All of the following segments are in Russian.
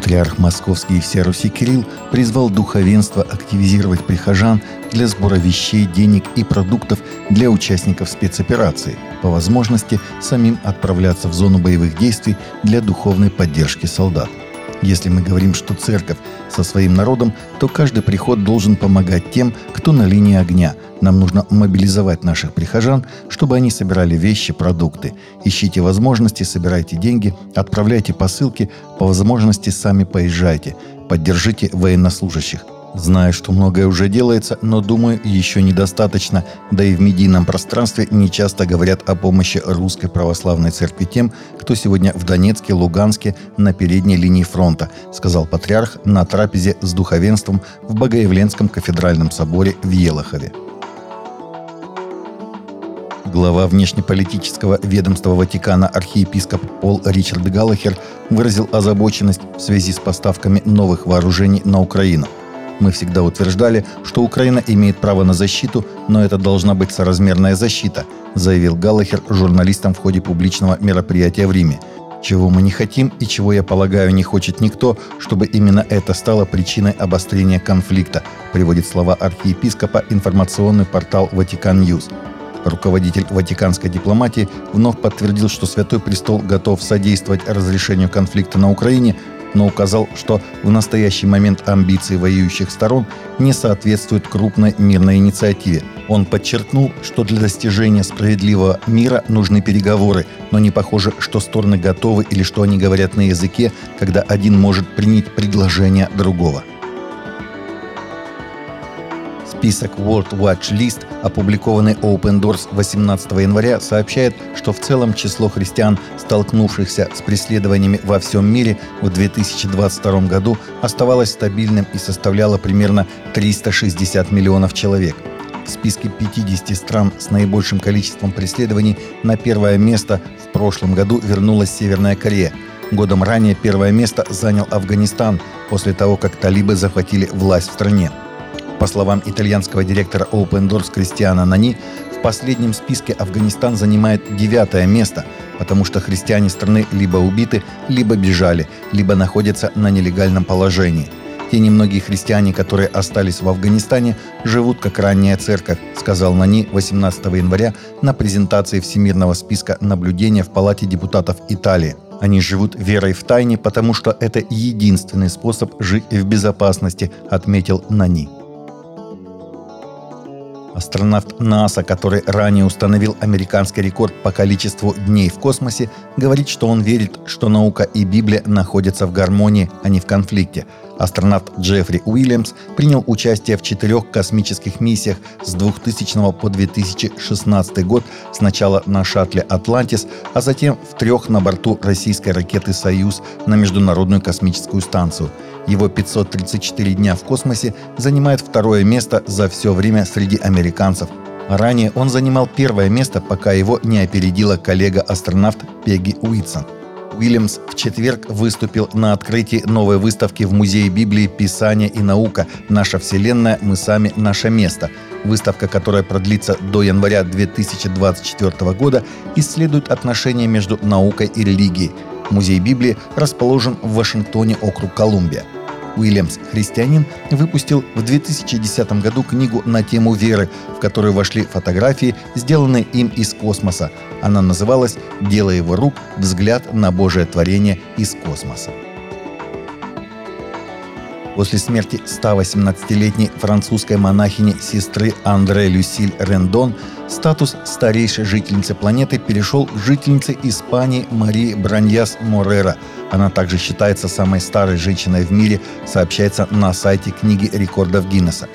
Патриарх Московский и вся Руси Кирилл призвал духовенство активизировать прихожан для сбора вещей, денег и продуктов для участников спецоперации, по возможности самим отправляться в зону боевых действий для духовной поддержки солдат. Если мы говорим, что церковь со своим народом, то каждый приход должен помогать тем, кто на линии огня. Нам нужно мобилизовать наших прихожан, чтобы они собирали вещи, продукты. Ищите возможности, собирайте деньги, отправляйте посылки, по возможности сами поезжайте. Поддержите военнослужащих. Знаю, что многое уже делается, но думаю, еще недостаточно, да и в медийном пространстве не часто говорят о помощи Русской Православной Церкви тем, кто сегодня в Донецке, Луганске на передней линии фронта, сказал патриарх на трапезе с духовенством в Богоявленском кафедральном соборе в Елохове. Глава внешнеполитического ведомства Ватикана архиепископ Пол Ричард Галлахер выразил озабоченность в связи с поставками новых вооружений на Украину – мы всегда утверждали, что Украина имеет право на защиту, но это должна быть соразмерная защита, заявил Галлахер журналистам в ходе публичного мероприятия в Риме. Чего мы не хотим и чего, я полагаю, не хочет никто, чтобы именно это стало причиной обострения конфликта, приводит слова архиепископа информационный портал Vatican News. Руководитель ватиканской дипломатии вновь подтвердил, что Святой Престол готов содействовать разрешению конфликта на Украине, но указал, что в настоящий момент амбиции воюющих сторон не соответствуют крупной мирной инициативе. Он подчеркнул, что для достижения справедливого мира нужны переговоры, но не похоже, что стороны готовы или что они говорят на языке, когда один может принять предложение другого. Список World Watch List, опубликованный Open Doors 18 января, сообщает, что в целом число христиан, столкнувшихся с преследованиями во всем мире в 2022 году, оставалось стабильным и составляло примерно 360 миллионов человек. В списке 50 стран с наибольшим количеством преследований на первое место в прошлом году вернулась Северная Корея. Годом ранее первое место занял Афганистан после того, как талибы захватили власть в стране. По словам итальянского директора Open Doors Кристиана Нани, в последнем списке Афганистан занимает девятое место, потому что христиане страны либо убиты, либо бежали, либо находятся на нелегальном положении. Те немногие христиане, которые остались в Афганистане, живут как ранняя церковь, сказал Нани 18 января на презентации Всемирного списка наблюдения в Палате депутатов Италии. Они живут верой в тайне, потому что это единственный способ жить в безопасности, отметил Нани. Астронавт НАСА, который ранее установил американский рекорд по количеству дней в космосе, говорит, что он верит, что наука и Библия находятся в гармонии, а не в конфликте. Астронавт Джеффри Уильямс принял участие в четырех космических миссиях с 2000 по 2016 год, сначала на шаттле «Атлантис», а затем в трех на борту российской ракеты «Союз» на Международную космическую станцию. Его 534 дня в космосе занимает второе место за все время среди американцев. Ранее он занимал первое место, пока его не опередила коллега-астронавт Пегги Уитсон – Уильямс в четверг выступил на открытии новой выставки в Музее Библии «Писание и наука. Наша Вселенная. Мы сами. Наше место». Выставка, которая продлится до января 2024 года, исследует отношения между наукой и религией. Музей Библии расположен в Вашингтоне, округ Колумбия – Уильямс, христианин, выпустил в 2010 году книгу на тему веры, в которую вошли фотографии, сделанные им из космоса. Она называлась «Дело его рук. Взгляд на Божие творение из космоса». После смерти 118-летней французской монахини сестры Андре Люсиль Рендон статус старейшей жительницы планеты перешел к жительнице Испании Марии Браньяс Морера – она также считается самой старой женщиной в мире, сообщается на сайте книги рекордов Гиннесса.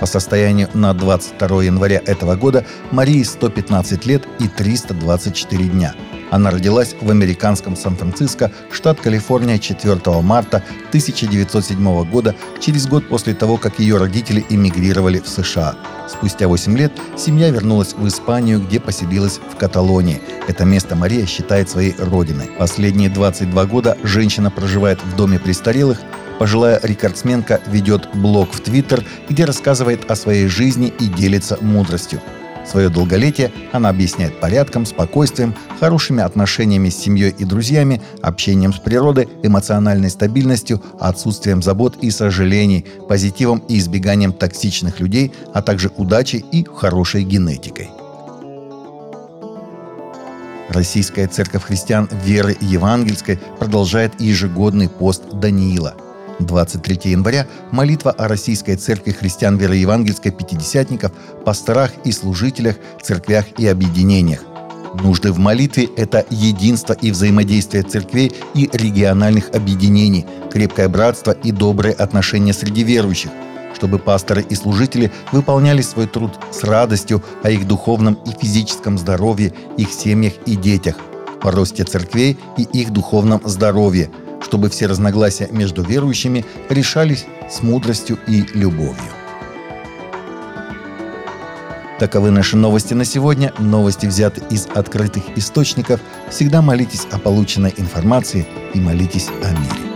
По состоянию на 22 января этого года Марии 115 лет и 324 дня. Она родилась в американском Сан-Франциско, штат Калифорния, 4 марта 1907 года, через год после того, как ее родители эмигрировали в США. Спустя 8 лет семья вернулась в Испанию, где поселилась в Каталонии. Это место Мария считает своей родиной. Последние 22 года женщина проживает в доме престарелых, Пожилая рекордсменка ведет блог в Твиттер, где рассказывает о своей жизни и делится мудростью. Свое долголетие она объясняет порядком, спокойствием, хорошими отношениями с семьей и друзьями, общением с природой, эмоциональной стабильностью, отсутствием забот и сожалений, позитивом и избеганием токсичных людей, а также удачей и хорошей генетикой. Российская церковь христиан веры евангельской продолжает ежегодный пост Даниила – 23 января – молитва о Российской Церкви Христиан Веры Евангельской Пятидесятников, пасторах и служителях, церквях и объединениях. Нужды в молитве – это единство и взаимодействие церквей и региональных объединений, крепкое братство и добрые отношения среди верующих, чтобы пасторы и служители выполняли свой труд с радостью о их духовном и физическом здоровье, их семьях и детях, о росте церквей и их духовном здоровье – чтобы все разногласия между верующими решались с мудростью и любовью. Таковы наши новости на сегодня. Новости взяты из открытых источников. Всегда молитесь о полученной информации и молитесь о мире.